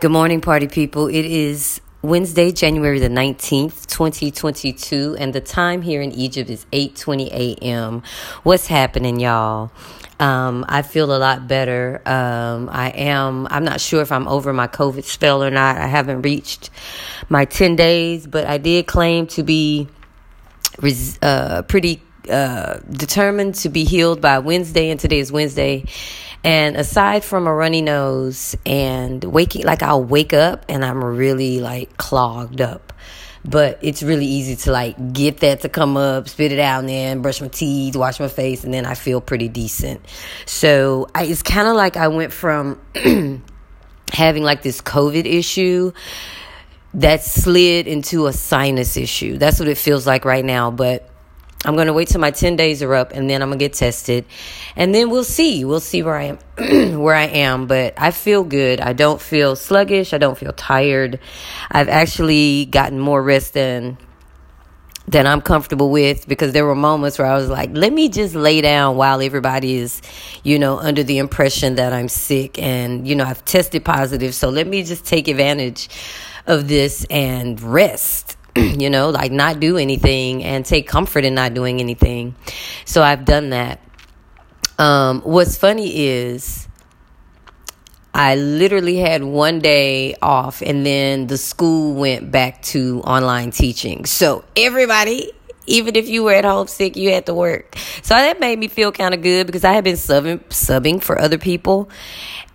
Good morning, party people. It is Wednesday, January the 19th, 2022, and the time here in Egypt is 8:20 a.m. What's happening, y'all? Um, I feel a lot better. Um, I am, I'm not sure if I'm over my COVID spell or not. I haven't reached my 10 days, but I did claim to be uh, pretty uh, determined to be healed by Wednesday, and today is Wednesday. And aside from a runny nose and waking, like I'll wake up and I'm really like clogged up. But it's really easy to like get that to come up, spit it out, and then brush my teeth, wash my face, and then I feel pretty decent. So I, it's kind of like I went from having like this COVID issue that slid into a sinus issue. That's what it feels like right now. But I'm going to wait till my 10 days are up and then I'm going to get tested. And then we'll see. We'll see where I am where I am, but I feel good. I don't feel sluggish. I don't feel tired. I've actually gotten more rest than than I'm comfortable with because there were moments where I was like, let me just lay down while everybody is, you know, under the impression that I'm sick and, you know, I've tested positive. So let me just take advantage of this and rest you know, like not do anything and take comfort in not doing anything. So I've done that. Um, what's funny is I literally had one day off and then the school went back to online teaching. So everybody, even if you were at home sick, you had to work. So that made me feel kind of good because I had been subbing, subbing for other people.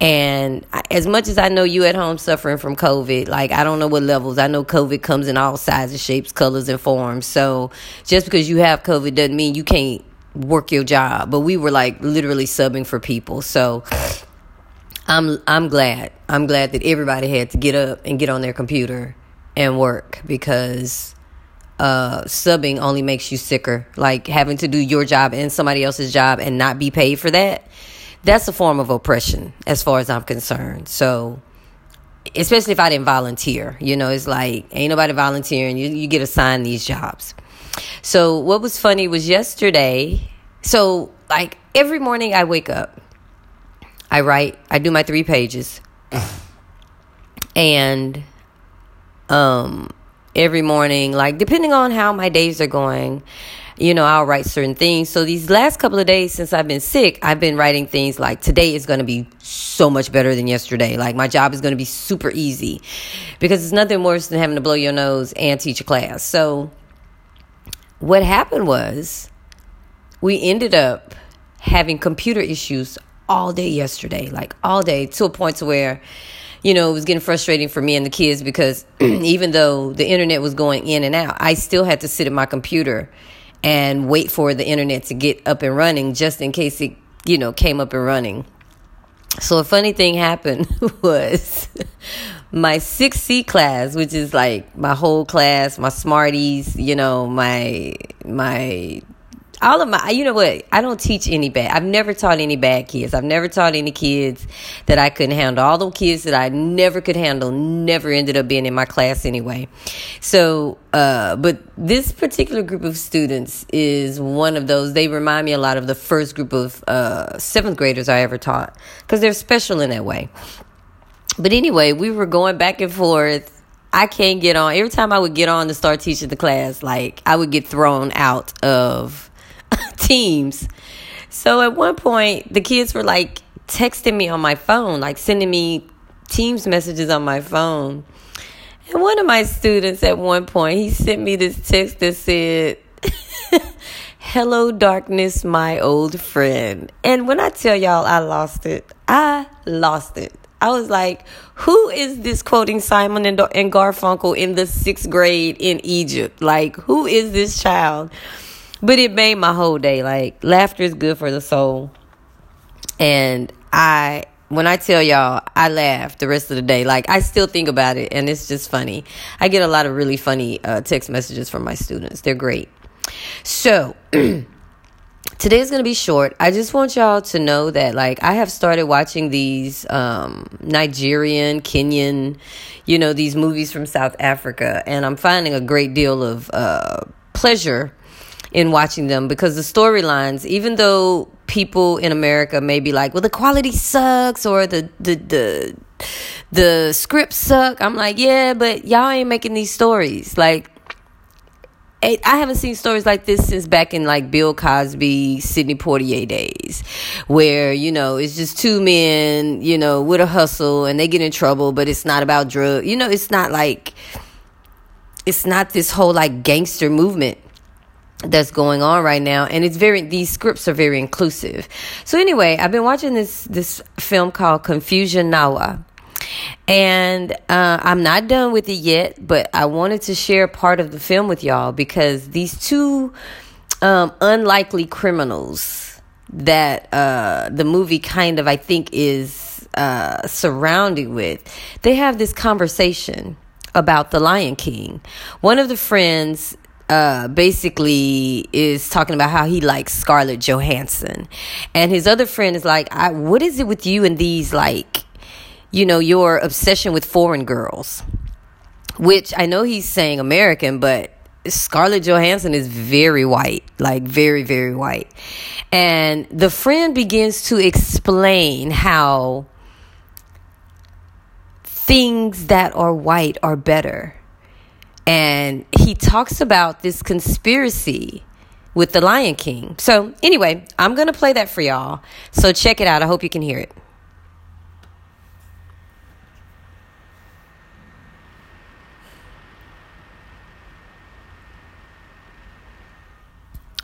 And as much as I know you at home suffering from COVID, like I don't know what levels. I know COVID comes in all sizes, shapes, colors, and forms. So just because you have COVID doesn't mean you can't work your job. But we were like literally subbing for people. So I'm I'm glad. I'm glad that everybody had to get up and get on their computer and work because uh, subbing only makes you sicker. Like having to do your job and somebody else's job and not be paid for that that's a form of oppression as far as I'm concerned. So, especially if I didn't volunteer, you know, it's like ain't nobody volunteering. You you get assigned these jobs. So what was funny was yesterday. So like every morning I wake up, I write, I do my three pages, and um every morning, like depending on how my days are going, you know, I'll write certain things. So these last couple of days since I've been sick, I've been writing things like today is going to be so much better than yesterday. Like my job is going to be super easy because it's nothing worse than having to blow your nose and teach a class. So what happened was we ended up having computer issues all day yesterday, like all day to a point to where you know, it was getting frustrating for me and the kids because even though the internet was going in and out, I still had to sit at my computer and wait for the internet to get up and running just in case it, you know, came up and running. So a funny thing happened was my 6C class, which is like my whole class, my smarties, you know, my my all of my you know what? I don't teach any bad. I've never taught any bad kids. I've never taught any kids that i couldn't handle. All the kids that i never could handle never ended up being in my class anyway. So uh, but this particular group of students is one of those. They remind me a lot of the first group of uh, seventh graders i ever taught because they're special in that way. But anyway we were going back and forth. I can't get on. Every time I would get on to start teaching the class, like I would get thrown out of teams. So at one point, the kids were like texting me on my phone, like sending me Teams messages on my phone. And one of my students at one point, he sent me this text that said, Hello, darkness, my old friend. And when I tell y'all I lost it, I lost it. I was like, who is this quoting Simon and, Garfunkel in the sixth grade in Egypt? Like, who is this child? But it made my whole day. Like laughter is good for the soul. And I when I tell y'all I laugh the rest of the day, like I still think about it and it's just funny. I get a lot of really funny uh, text messages from my students. They're great. So today's going to be short. I just want y'all to know that like I have started watching these um, Nigerian, Kenyan, you know, these movies from South Africa and I'm finding a great deal of uh, pleasure in watching them because the storylines, even though people in America may be like, well, the quality sucks or the, the, the, the scripts suck. I'm like, yeah, but y'all ain't making these stories. Like, eh, I haven't seen stories like this since back in like Bill Cosby, Sidney Poitier days, where, you know, it's just two men, you know, with a hustle and they get in trouble, but it's not about drugs. You know, it's not like, it's not this whole like gangster movement that's going on right now and it's very these scripts are very inclusive. So anyway i've been watching this this film called confusion nawa and uh, i'm not done with it yet but i wanted to share part of the film with y'all because these two um, unlikely criminals that uh, the movie kind of i think is uh, surrounded with they have this conversation about the lion king. One of the friends uh, basically is talking about how he likes Scarlett Johansson, and his other friend is like, "What is it with you and these like, you know, your obsession with foreign girls?" Which I know he's saying American, but Scarlett Johansson is very white, like very very white, and the friend begins to explain how things that are white are better and he talks about this conspiracy with the Lion King. So, anyway, I'm going to play that for y'all. So, check it out. I hope you can hear it.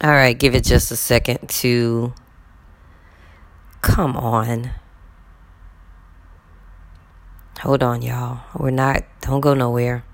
All right, give it just a second to come on. Hold on, y'all. We're not, don't go nowhere.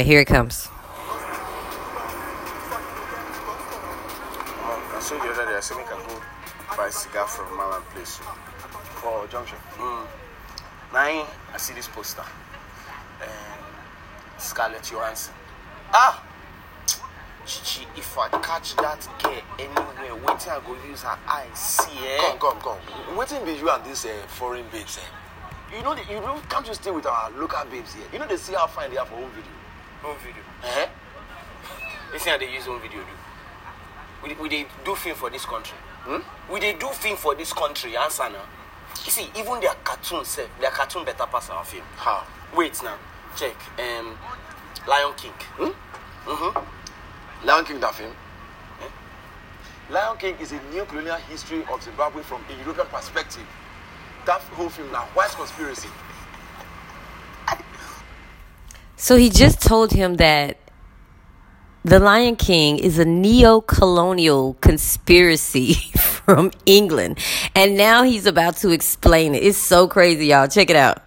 Right, here it comes. I the other day, I said we can go buy a cigar from Mama Place for Junction. Mm. Now I see this poster. Um, Scarlett Johansson. Ah! Chichi, if I catch that girl anywhere, wait till I go use her eyes, see eh? Come, come, come. Waiting be you and this uh, foreign babes. Eh? You know, the, you know, can't you stay with our local babes here? You know, they see how fine they are for home video. Home video. You see how they use home video do? We, we they do film for this country. Hmm? We they do film for this country, answer now. You see, even their cartoon self, their cartoon better pass our film. How? Wait now, check. Um, Lion King. Hmm? Mm-hmm. Lion King that film? Eh? Lion King is a new colonial history of Zimbabwe from a European perspective. That whole film now, white conspiracy. So he just told him that the Lion King is a neo colonial conspiracy from England. And now he's about to explain it. It's so crazy, y'all. Check it out.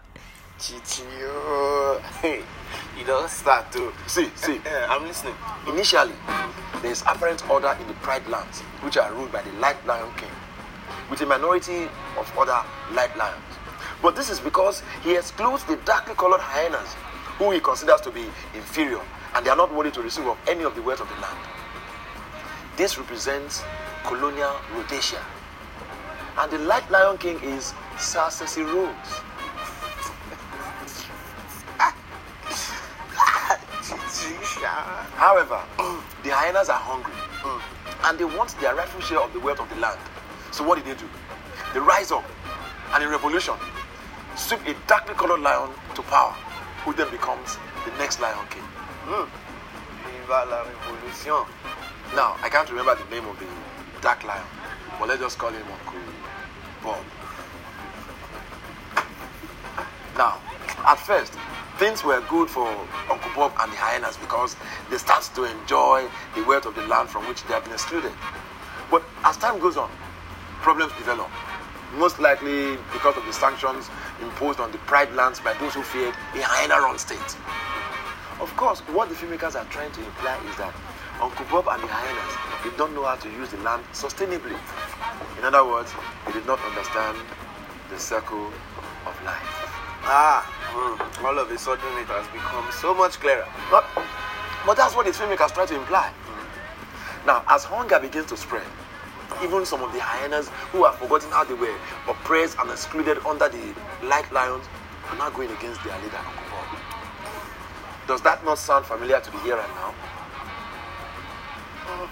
You don't start to. See, see. I'm listening. Initially, there is apparent order in the Pride lands, which are ruled by the Light Lion King, with a minority of other light lions. But this is because he excludes the darkly colored hyenas, who he considers to be inferior, and they are not worthy to receive of any of the wealth of the land. This represents colonial rhodesia. And the Light Lion King is Sir Cecil Rhodes. However, the hyenas are hungry and they want their rightful share of the wealth of the land. So what did they do? They rise up and in revolution sweep a darkly colored lion to power, who then becomes the next Lion King. Mm. Viva la revolution. Now, I can't remember the name of the dark lion, but let's just call him Uncle Bob. Now, at first, things were good for Uncle Bob and the hyenas because they start to enjoy the wealth of the land from which they have been excluded. But as time goes on, problems develop. Most likely because of the sanctions imposed on the pride lands by those who feared a hyena run state. Of course, what the filmmakers are trying to imply is that Uncle Bob and the hyenas they don't know how to use the land sustainably. In other words, they did not understand the circle of life. Ah, Mm, all of a sudden, it has become so much clearer. But, but that's what the filmmakers try to imply. Mm. Now, as hunger begins to spread, even some of the hyenas who have forgotten how they were oppressed and excluded under the light lions are now going against their leader, Does that not sound familiar to the here and now? Mm.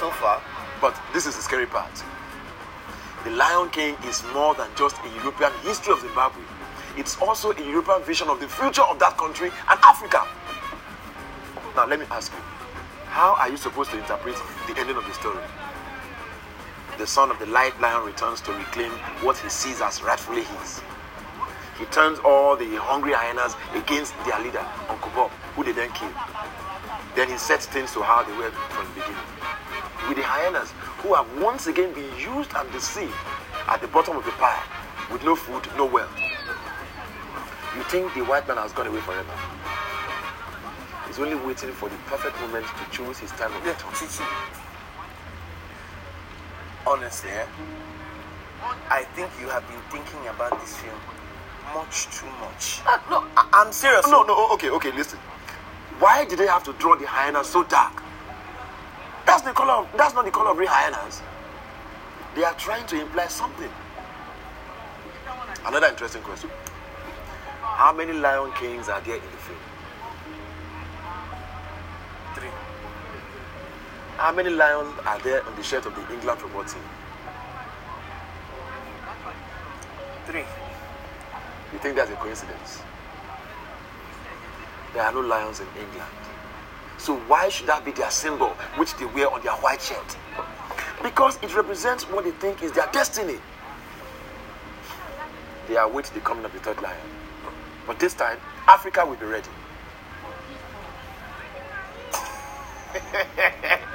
So far. But this is the scary part. The Lion King is more than just a European history of Zimbabwe. It's also a European vision of the future of that country and Africa. Now, let me ask you how are you supposed to interpret the ending of the story? The son of the light lion returns to reclaim what he sees as rightfully his. He turns all the hungry hyenas against their leader, Uncle Bob, who they then kill. Then he sets things to how they were from the beginning. With the hyenas, who have once again been used and deceived at the bottom of the pile, with no food, no wealth. You think the white man has gone away forever? He's only waiting for the perfect moment to choose his time of return. Honestly, eh, I think you have been thinking about this film much too much. Ah, no, I- I'm serious. no, no, okay, okay, listen. Why did they have to draw the hyenas so dark? That's the color of, that's not the color of real hyenas. They are trying to imply something. Another interesting question. How many lion kings are there in the film? How many lions are there on the shirt of the England football team? Three. You think that's a coincidence? There are no lions in England. So why should that be their symbol, which they wear on their white shirt? Because it represents what they think is their destiny. They await the coming of the third lion. But this time, Africa will be ready.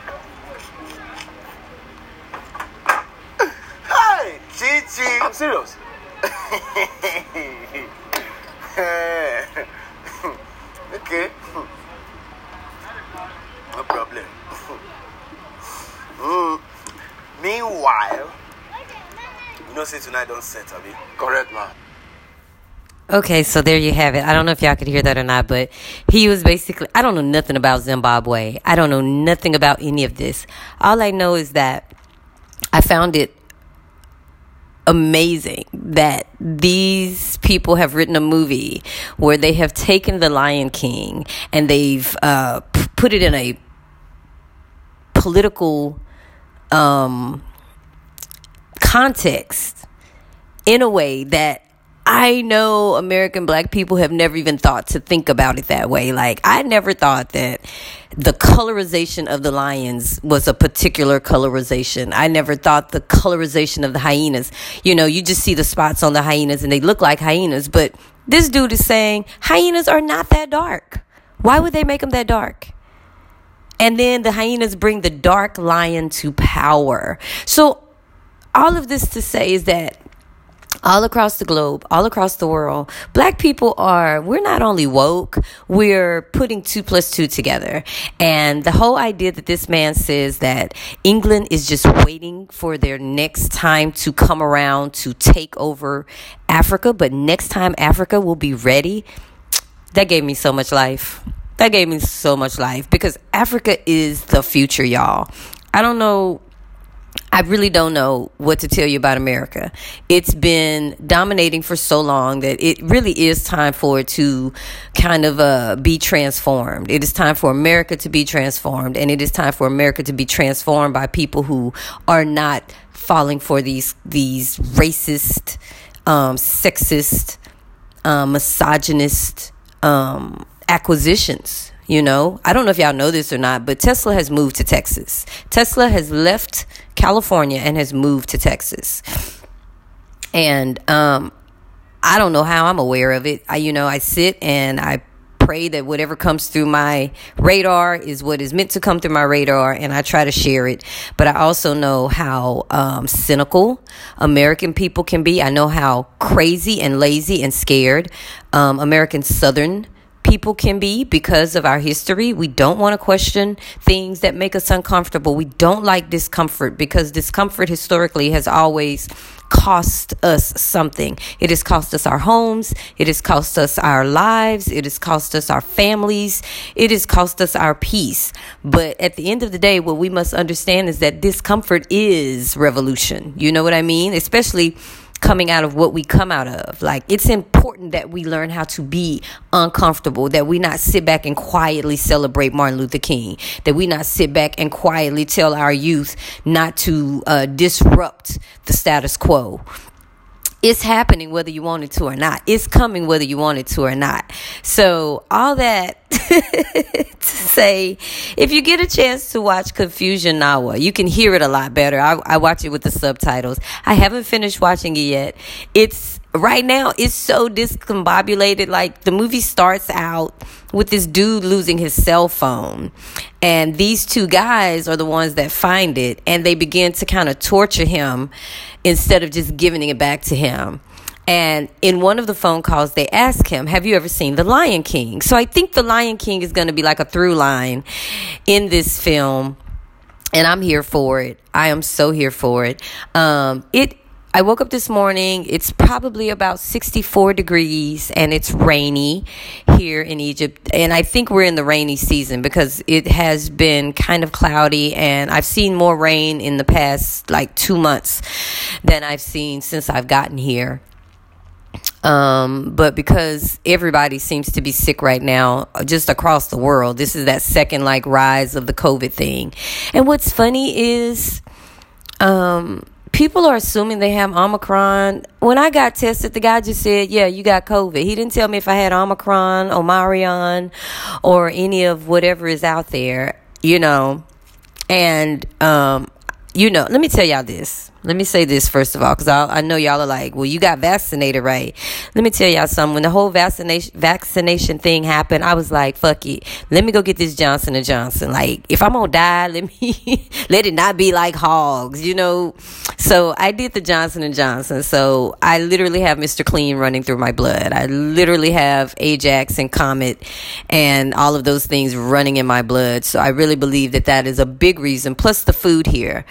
Hey, Chichi. I'm serious. okay. No problem. Mm. Meanwhile, you know, say tonight don't set, Abi. Correct, man. Okay, so there you have it. I don't know if y'all could hear that or not, but he was basically, I don't know nothing about Zimbabwe. I don't know nothing about any of this. All I know is that I found it amazing that these people have written a movie where they have taken the Lion King and they've uh, p- put it in a political um, context in a way that I know American black people have never even thought to think about it that way. Like, I never thought that the colorization of the lions was a particular colorization. I never thought the colorization of the hyenas. You know, you just see the spots on the hyenas and they look like hyenas, but this dude is saying hyenas are not that dark. Why would they make them that dark? And then the hyenas bring the dark lion to power. So, all of this to say is that all across the globe, all across the world, black people are, we're not only woke, we're putting two plus two together. And the whole idea that this man says that England is just waiting for their next time to come around to take over Africa, but next time Africa will be ready, that gave me so much life. That gave me so much life because Africa is the future, y'all. I don't know I really don't know what to tell you about America. It's been dominating for so long that it really is time for it to kind of uh, be transformed. It is time for America to be transformed, and it is time for America to be transformed by people who are not falling for these these racist, um, sexist, um, misogynist um, acquisitions. You know, I don't know if y'all know this or not, but Tesla has moved to Texas. Tesla has left California and has moved to Texas. And um, I don't know how I'm aware of it. I, you know, I sit and I pray that whatever comes through my radar is what is meant to come through my radar, and I try to share it. But I also know how um, cynical American people can be. I know how crazy and lazy and scared um, American Southern people can be because of our history. We don't want to question things that make us uncomfortable. We don't like discomfort because discomfort historically has always cost us something. It has cost us our homes. It has cost us our lives. It has cost us our families. It has cost us our peace. But at the end of the day, what we must understand is that discomfort is revolution. You know what I mean? Especially coming out of what we come out of. Like it's important that we learn how to be uncomfortable, that we not sit back and quietly celebrate Martin Luther King, that we not sit back and quietly tell our youth not to uh, disrupt the status quo it's happening whether you want it to or not. It's coming whether you want it to or not. So, all that to say, if you get a chance to watch Confusion Nawa, you can hear it a lot better. I, I watch it with the subtitles. I haven't finished watching it yet. It's right now, it's so discombobulated. Like, the movie starts out with this dude losing his cell phone. And these two guys are the ones that find it and they begin to kind of torture him instead of just giving it back to him. And in one of the phone calls, they ask him, Have you ever seen The Lion King? So I think The Lion King is going to be like a through line in this film. And I'm here for it. I am so here for it. Um, it I woke up this morning. It's probably about 64 degrees and it's rainy here in Egypt. And I think we're in the rainy season because it has been kind of cloudy and I've seen more rain in the past like two months than I've seen since I've gotten here. Um, but because everybody seems to be sick right now, just across the world, this is that second like rise of the COVID thing. And what's funny is, um, people are assuming they have Omicron. When I got tested, the guy just said, Yeah, you got COVID. He didn't tell me if I had Omicron, Omarion, or any of whatever is out there, you know. And, um, you know, let me tell y'all this. Let me say this first of all, because I, I know y'all are like, well, you got vaccinated, right? Let me tell y'all something. When the whole vaccination vaccination thing happened, I was like, fuck it. Let me go get this Johnson and Johnson. Like, if I'm gonna die, let me let it not be like hogs, you know. So I did the Johnson and Johnson. So I literally have Mr. Clean running through my blood. I literally have Ajax and Comet and all of those things running in my blood. So I really believe that that is a big reason. Plus the food here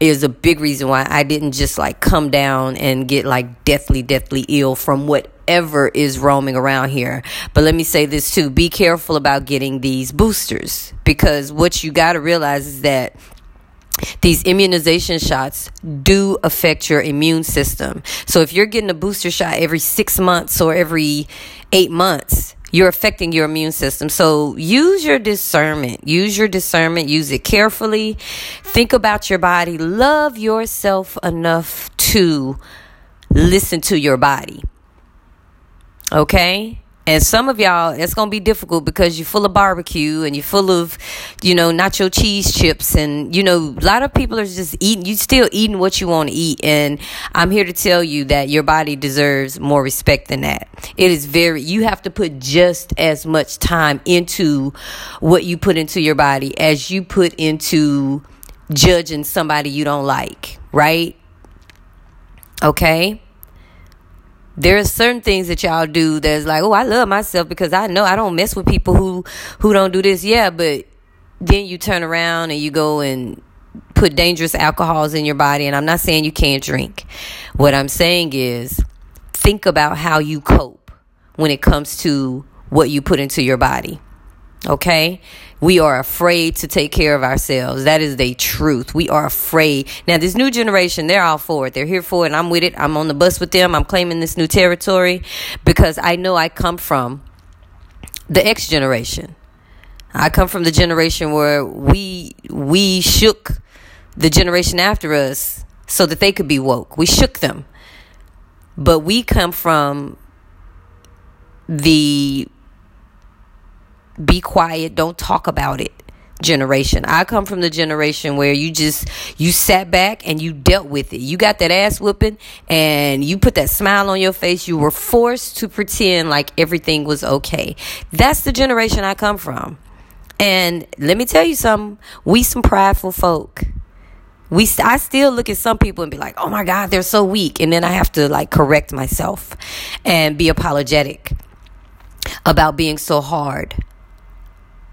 is a big reason why I didn't just like come down and get like deathly, deathly ill from whatever is roaming around here. But let me say this too be careful about getting these boosters because what you got to realize is that these immunization shots do affect your immune system. So if you're getting a booster shot every six months or every eight months, you're affecting your immune system. So use your discernment. Use your discernment. Use it carefully. Think about your body. Love yourself enough to listen to your body. Okay? And some of y'all, it's going to be difficult because you're full of barbecue and you're full of, you know, nacho cheese chips. And, you know, a lot of people are just eating, you still eating what you want to eat. And I'm here to tell you that your body deserves more respect than that. It is very, you have to put just as much time into what you put into your body as you put into judging somebody you don't like, right? Okay? There's certain things that y'all do that's like, oh, I love myself because I know I don't mess with people who who don't do this. Yeah, but then you turn around and you go and put dangerous alcohols in your body. And I'm not saying you can't drink. What I'm saying is think about how you cope when it comes to what you put into your body. Okay? We are afraid to take care of ourselves. That is the truth. We are afraid. Now, this new generation, they're all for it. They're here for it. And I'm with it. I'm on the bus with them. I'm claiming this new territory because I know I come from the X generation. I come from the generation where we we shook the generation after us so that they could be woke. We shook them. But we come from the be quiet, don't talk about it generation. I come from the generation where you just you sat back and you dealt with it. You got that ass whooping and you put that smile on your face. You were forced to pretend like everything was okay. That's the generation I come from. And let me tell you something, we some prideful folk. We I still look at some people and be like, "Oh my god, they're so weak." And then I have to like correct myself and be apologetic about being so hard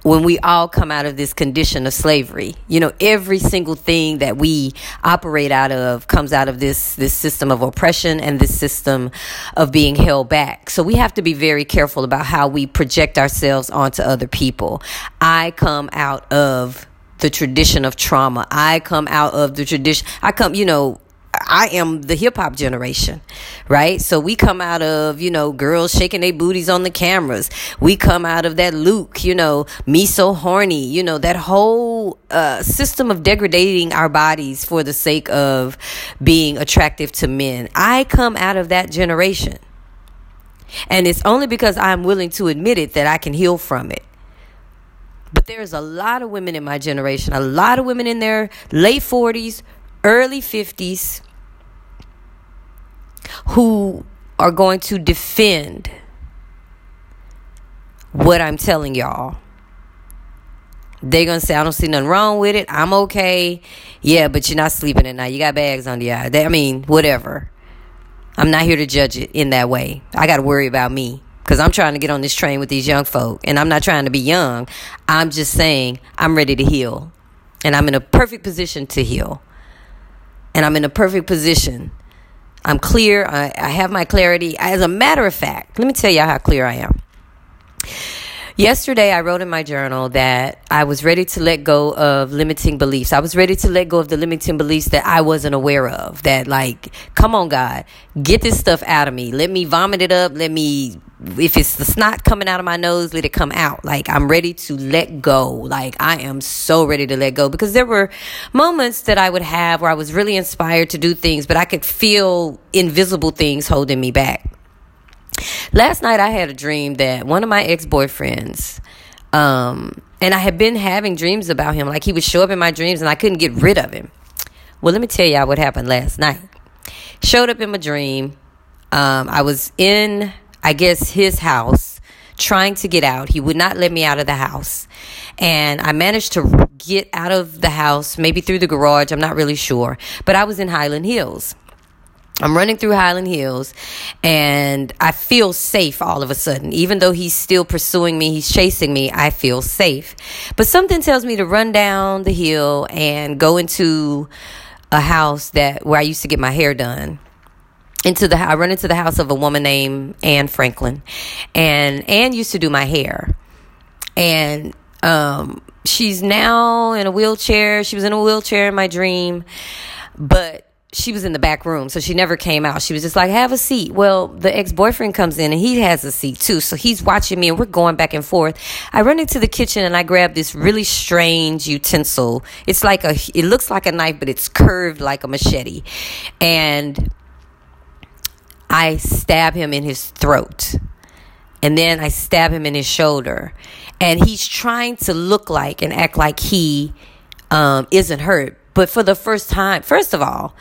when we all come out of this condition of slavery. You know, every single thing that we operate out of comes out of this this system of oppression and this system of being held back. So we have to be very careful about how we project ourselves onto other people. I come out of the tradition of trauma. I come out of the tradition. I come, you know, I am the hip hop generation, right? So we come out of, you know, girls shaking their booties on the cameras. We come out of that Luke, you know, me so horny, you know, that whole uh, system of degrading our bodies for the sake of being attractive to men. I come out of that generation. And it's only because I'm willing to admit it that I can heal from it. But there's a lot of women in my generation, a lot of women in their late 40s, early 50s who are going to defend what I'm telling y'all. They're gonna say, I don't see nothing wrong with it. I'm okay. Yeah, but you're not sleeping at night. You got bags on your eye. They, I mean, whatever. I'm not here to judge it in that way. I got to worry about me because I'm trying to get on this train with these young folk, and I'm not trying to be young. I'm just saying I'm ready to heal, and I'm in a perfect position to heal and I'm in a perfect position. I'm clear. I, I have my clarity. As a matter of fact, let me tell you how clear I am. Yesterday, I wrote in my journal that I was ready to let go of limiting beliefs. I was ready to let go of the limiting beliefs that I wasn't aware of. That, like, come on, God, get this stuff out of me. Let me vomit it up. Let me, if it's the snot coming out of my nose, let it come out. Like, I'm ready to let go. Like, I am so ready to let go because there were moments that I would have where I was really inspired to do things, but I could feel invisible things holding me back. Last night I had a dream that one of my ex boyfriends, um, and I had been having dreams about him. Like he would show up in my dreams and I couldn't get rid of him. Well, let me tell y'all what happened last night. Showed up in my dream. Um, I was in, I guess, his house trying to get out. He would not let me out of the house. And I managed to get out of the house, maybe through the garage. I'm not really sure. But I was in Highland Hills. I'm running through Highland Hills and I feel safe all of a sudden. Even though he's still pursuing me, he's chasing me, I feel safe. But something tells me to run down the hill and go into a house that where I used to get my hair done. Into the I run into the house of a woman named Anne Franklin. And Anne used to do my hair. And um she's now in a wheelchair. She was in a wheelchair in my dream. But she was in the back room, so she never came out. She was just like, have a seat. Well, the ex boyfriend comes in and he has a seat too. So he's watching me and we're going back and forth. I run into the kitchen and I grab this really strange utensil. It's like a, it looks like a knife, but it's curved like a machete. And I stab him in his throat. And then I stab him in his shoulder. And he's trying to look like and act like he um, isn't hurt. But for the first time, first of all,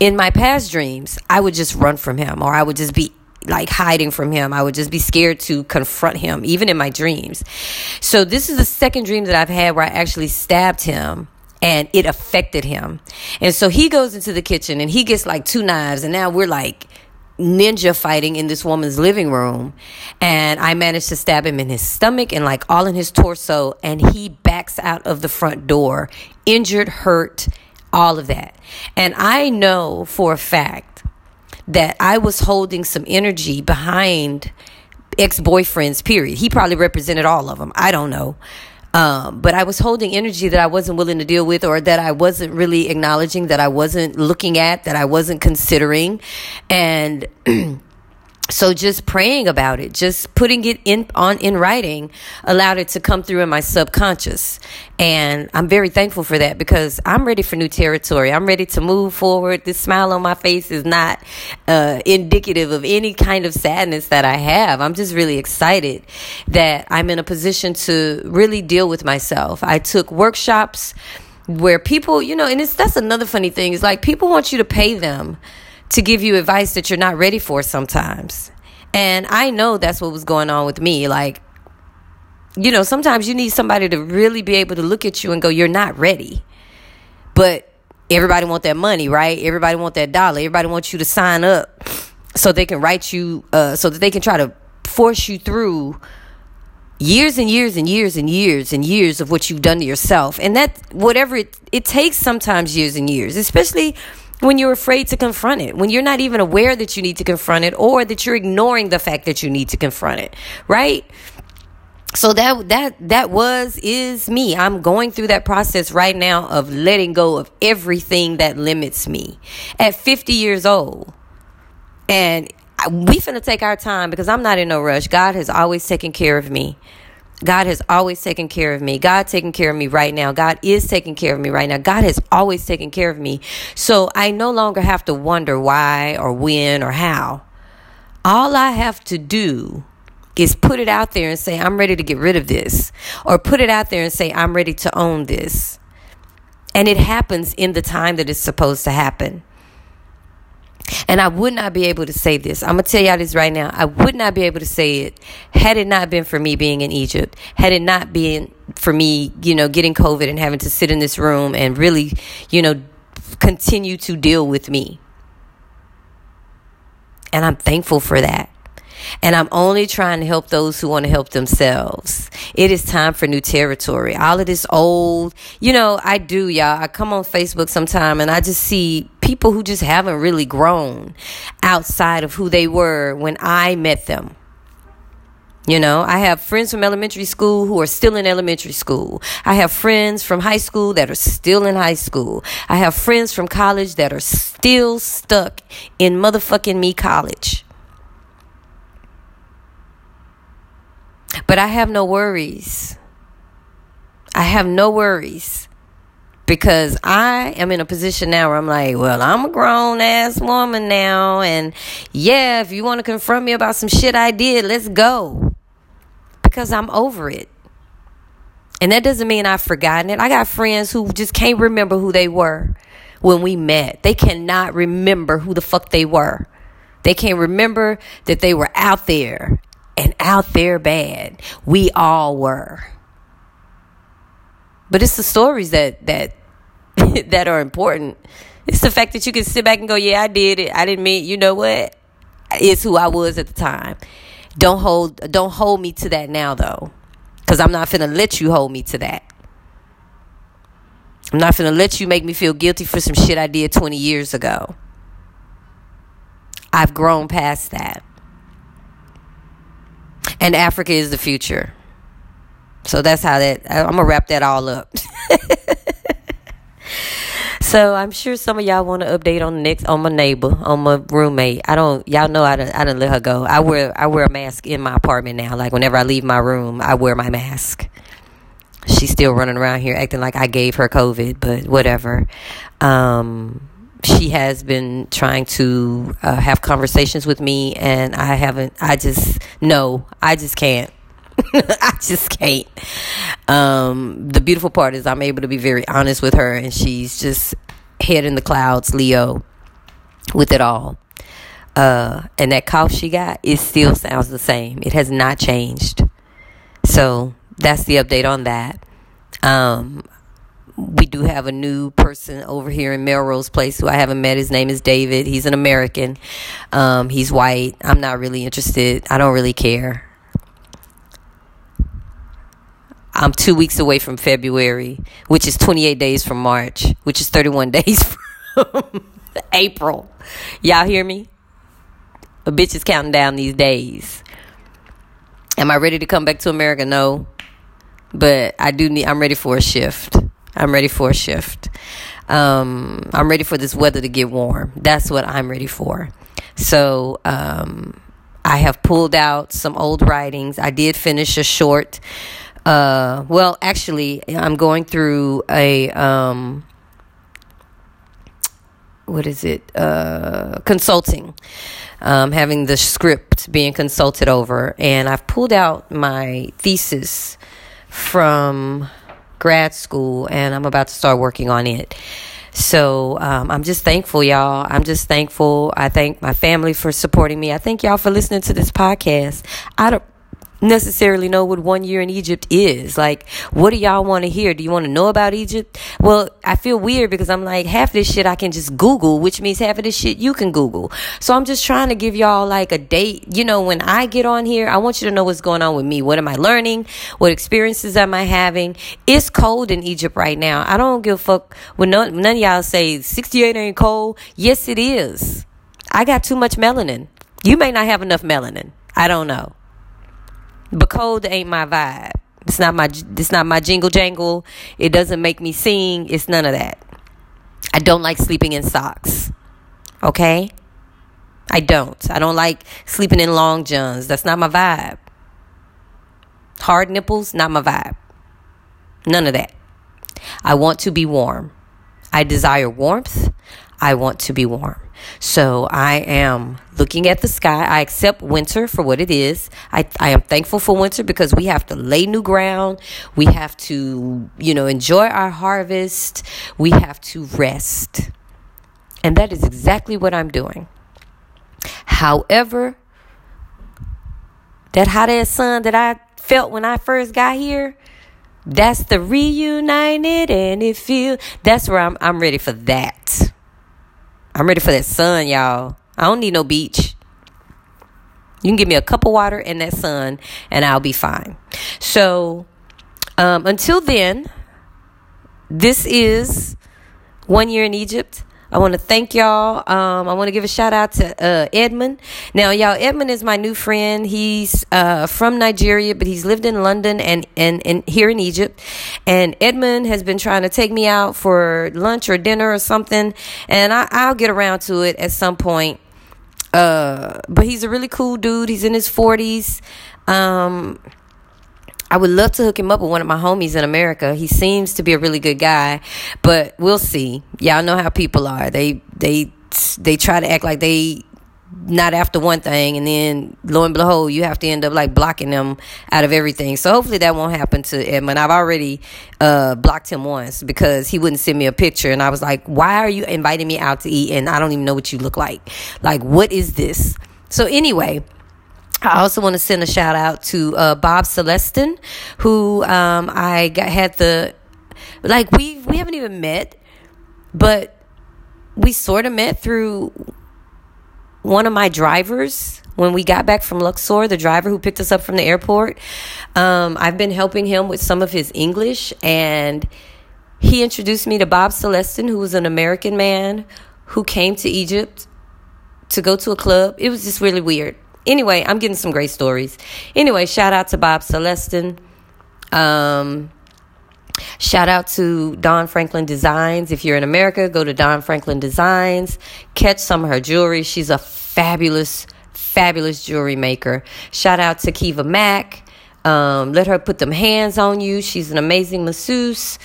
in my past dreams, I would just run from him or I would just be like hiding from him. I would just be scared to confront him, even in my dreams. So, this is the second dream that I've had where I actually stabbed him and it affected him. And so he goes into the kitchen and he gets like two knives, and now we're like ninja fighting in this woman's living room. And I managed to stab him in his stomach and like all in his torso, and he backs out of the front door, injured, hurt all of that. And I know for a fact that I was holding some energy behind ex boyfriends, period. He probably represented all of them. I don't know. Um, but I was holding energy that I wasn't willing to deal with, or that I wasn't really acknowledging, that I wasn't looking at, that I wasn't considering. And so just praying about it just putting it in on in writing allowed it to come through in my subconscious. And i'm very thankful for that because i'm ready for new territory. I'm ready to move forward. This smile on my face is not uh, indicative of any kind of sadness that i have. I'm just really excited that i'm in a position to really deal with myself. I took workshops where people you know and it's that's another funny thing is like people want you to pay them to give you advice that you're not ready for sometimes. And I know that's what was going on with me. Like, you know, sometimes you need somebody to really be able to look at you and go, you're not ready. But everybody want that money, right? Everybody want that dollar. Everybody wants you to sign up so they can write you, uh, so that they can try to force you through years and years and years and years and years of what you've done to yourself. And that, whatever it, it takes sometimes years and years, especially when you're afraid to confront it, when you're not even aware that you need to confront it or that you're ignoring the fact that you need to confront it, right? So that that that was is me. I'm going through that process right now of letting go of everything that limits me at 50 years old. And we finna take our time because I'm not in no rush. God has always taken care of me. God has always taken care of me. God taking care of me right now. God is taking care of me right now. God has always taken care of me. So I no longer have to wonder why or when or how. All I have to do is put it out there and say, I'm ready to get rid of this. Or put it out there and say, I'm ready to own this. And it happens in the time that it's supposed to happen. And I would not be able to say this. I'm going to tell y'all this right now. I would not be able to say it had it not been for me being in Egypt, had it not been for me, you know, getting COVID and having to sit in this room and really, you know, continue to deal with me. And I'm thankful for that. And I'm only trying to help those who want to help themselves. It is time for new territory. All of this old, you know, I do, y'all. I come on Facebook sometime and I just see people who just haven't really grown outside of who they were when I met them. You know, I have friends from elementary school who are still in elementary school. I have friends from high school that are still in high school. I have friends from college that are still stuck in motherfucking me college. But I have no worries. I have no worries because I am in a position now where I'm like, well, I'm a grown ass woman now. And yeah, if you want to confront me about some shit I did, let's go. Because I'm over it. And that doesn't mean I've forgotten it. I got friends who just can't remember who they were when we met. They cannot remember who the fuck they were. They can't remember that they were out there and out there bad. We all were. But it's the stories that that that are important. It's the fact that you can sit back and go, "Yeah, I did it. I didn't mean, you know what? It's who I was at the time." Don't hold don't hold me to that now though. Cuz I'm not to let you hold me to that. I'm not to let you make me feel guilty for some shit I did 20 years ago. I've grown past that. And Africa is the future. So that's how that, I'm going to wrap that all up. so I'm sure some of y'all want to update on the next, on my neighbor, on my roommate. I don't, y'all know I didn't, I didn't let her go. I wear, I wear a mask in my apartment now. Like whenever I leave my room, I wear my mask. She's still running around here acting like I gave her COVID, but whatever. Um, she has been trying to uh, have conversations with me, and I haven't. I just no, I just can't. I just can't. Um, the beautiful part is I'm able to be very honest with her, and she's just head in the clouds, Leo, with it all. Uh, and that cough she got, it still sounds the same. It has not changed. So that's the update on that. Um, we do have a new person over here in Melrose Place who I haven't met. His name is David. He's an American. Um, he's white. I'm not really interested. I don't really care. I'm two weeks away from February, which is 28 days from March, which is 31 days from April. Y'all hear me? A bitch is counting down these days. Am I ready to come back to America? No. But I do need, I'm ready for a shift. I'm ready for a shift. Um, I'm ready for this weather to get warm. That's what I'm ready for. So, um, I have pulled out some old writings. I did finish a short. Uh, well, actually, I'm going through a um, what is it? Uh, consulting. Um, having the script being consulted over, and I've pulled out my thesis from grad school and I'm about to start working on it. So um, I'm just thankful, y'all. I'm just thankful. I thank my family for supporting me. I thank y'all for listening to this podcast. I don't. Necessarily know what one year in Egypt is. Like, what do y'all want to hear? Do you want to know about Egypt? Well, I feel weird because I'm like, half this shit I can just Google, which means half of this shit you can Google. So I'm just trying to give y'all like a date. You know, when I get on here, I want you to know what's going on with me. What am I learning? What experiences am I having? It's cold in Egypt right now. I don't give a fuck when none, none of y'all say 68 ain't cold. Yes, it is. I got too much melanin. You may not have enough melanin. I don't know. But cold ain't my vibe. It's not my it's not my jingle jangle. It doesn't make me sing. It's none of that. I don't like sleeping in socks. Okay? I don't. I don't like sleeping in long johns. That's not my vibe. Hard nipples, not my vibe. None of that. I want to be warm. I desire warmth. I want to be warm. So I am looking at the sky. I accept winter for what it is. I, I am thankful for winter because we have to lay new ground. We have to, you know, enjoy our harvest. We have to rest. And that is exactly what I'm doing. However, that hot ass sun that I felt when I first got here, that's the reunited and it feel that's where I'm I'm ready for that. I'm ready for that sun, y'all. I don't need no beach. You can give me a cup of water and that sun, and I'll be fine. So, um, until then, this is one year in Egypt. I want to thank y'all. Um, I want to give a shout out to uh, Edmund. Now, y'all, Edmund is my new friend. He's uh, from Nigeria, but he's lived in London and, and, and here in Egypt. And Edmund has been trying to take me out for lunch or dinner or something. And I, I'll get around to it at some point. Uh, but he's a really cool dude. He's in his 40s. Um, I would love to hook him up with one of my homies in America. He seems to be a really good guy, but we'll see. Y'all know how people are. They they they try to act like they not after one thing and then lo and behold you have to end up like blocking them out of everything so hopefully that won't happen to edmund i've already uh, blocked him once because he wouldn't send me a picture and i was like why are you inviting me out to eat and i don't even know what you look like like what is this so anyway I also want to send a shout out to uh, Bob Celestin, who um, I got, had the like we we haven't even met, but we sort of met through one of my drivers when we got back from Luxor, the driver who picked us up from the airport. Um, I've been helping him with some of his English, and he introduced me to Bob Celestin, who was an American man who came to Egypt to go to a club. It was just really weird. Anyway, I'm getting some great stories. Anyway, shout out to Bob Celestin. Um, Shout out to Dawn Franklin Designs. If you're in America, go to Dawn Franklin Designs. Catch some of her jewelry. She's a fabulous, fabulous jewelry maker. Shout out to Kiva Mack. Um, let her put them hands on you. She's an amazing masseuse.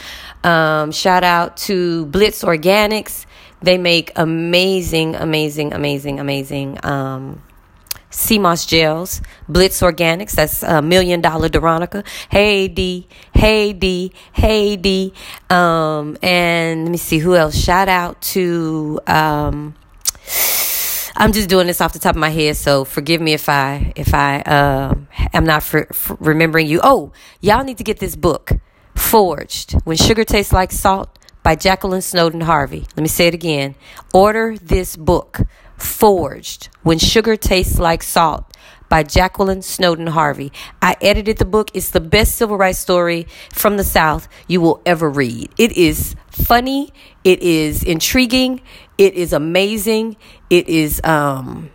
Um, shout out to Blitz Organics. They make amazing, amazing, amazing, amazing um, moss gels, Blitz Organics, that's a million dollar Deronica. Hey D, hey D, hey D. Um, and let me see who else. Shout out to um I'm just doing this off the top of my head, so forgive me if I if I uh, am not for, for remembering you. Oh, y'all need to get this book, Forged: When Sugar Tastes Like Salt by Jacqueline Snowden Harvey. Let me say it again. Order this book. Forged When Sugar Tastes Like Salt by Jacqueline Snowden Harvey. I edited the book. It's the best civil rights story from the South you will ever read. It is funny, it is intriguing, it is amazing, it is um,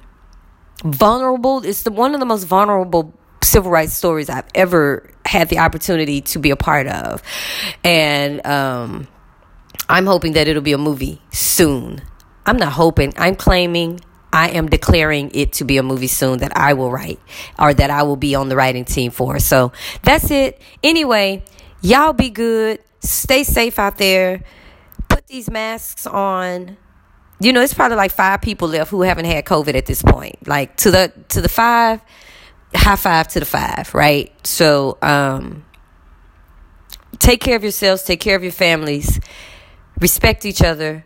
vulnerable. It's the, one of the most vulnerable civil rights stories I've ever had the opportunity to be a part of. And um, I'm hoping that it'll be a movie soon. I'm not hoping, I'm claiming, I am declaring it to be a movie soon that I will write or that I will be on the writing team for. So that's it. Anyway, y'all be good. Stay safe out there. Put these masks on. You know, it's probably like five people left who haven't had COVID at this point. Like to the to the five, high five to the five, right? So um take care of yourselves, take care of your families, respect each other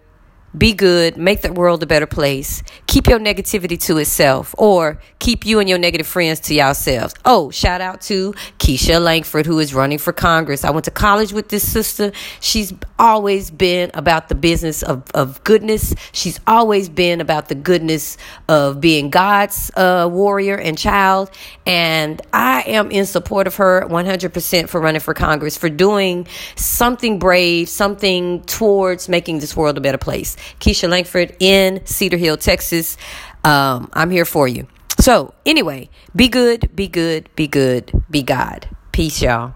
be good, make the world a better place, keep your negativity to itself, or keep you and your negative friends to yourselves. Oh, shout out to Keisha Langford, who is running for Congress. I went to college with this sister. She's always been about the business of, of goodness. She's always been about the goodness of being God's uh, warrior and child. And I am in support of her 100% for running for Congress, for doing something brave, something towards making this world a better place. Keisha Langford in Cedar Hill, Texas. Um, I'm here for you. So, anyway, be good, be good, be good, be God. Peace, y'all.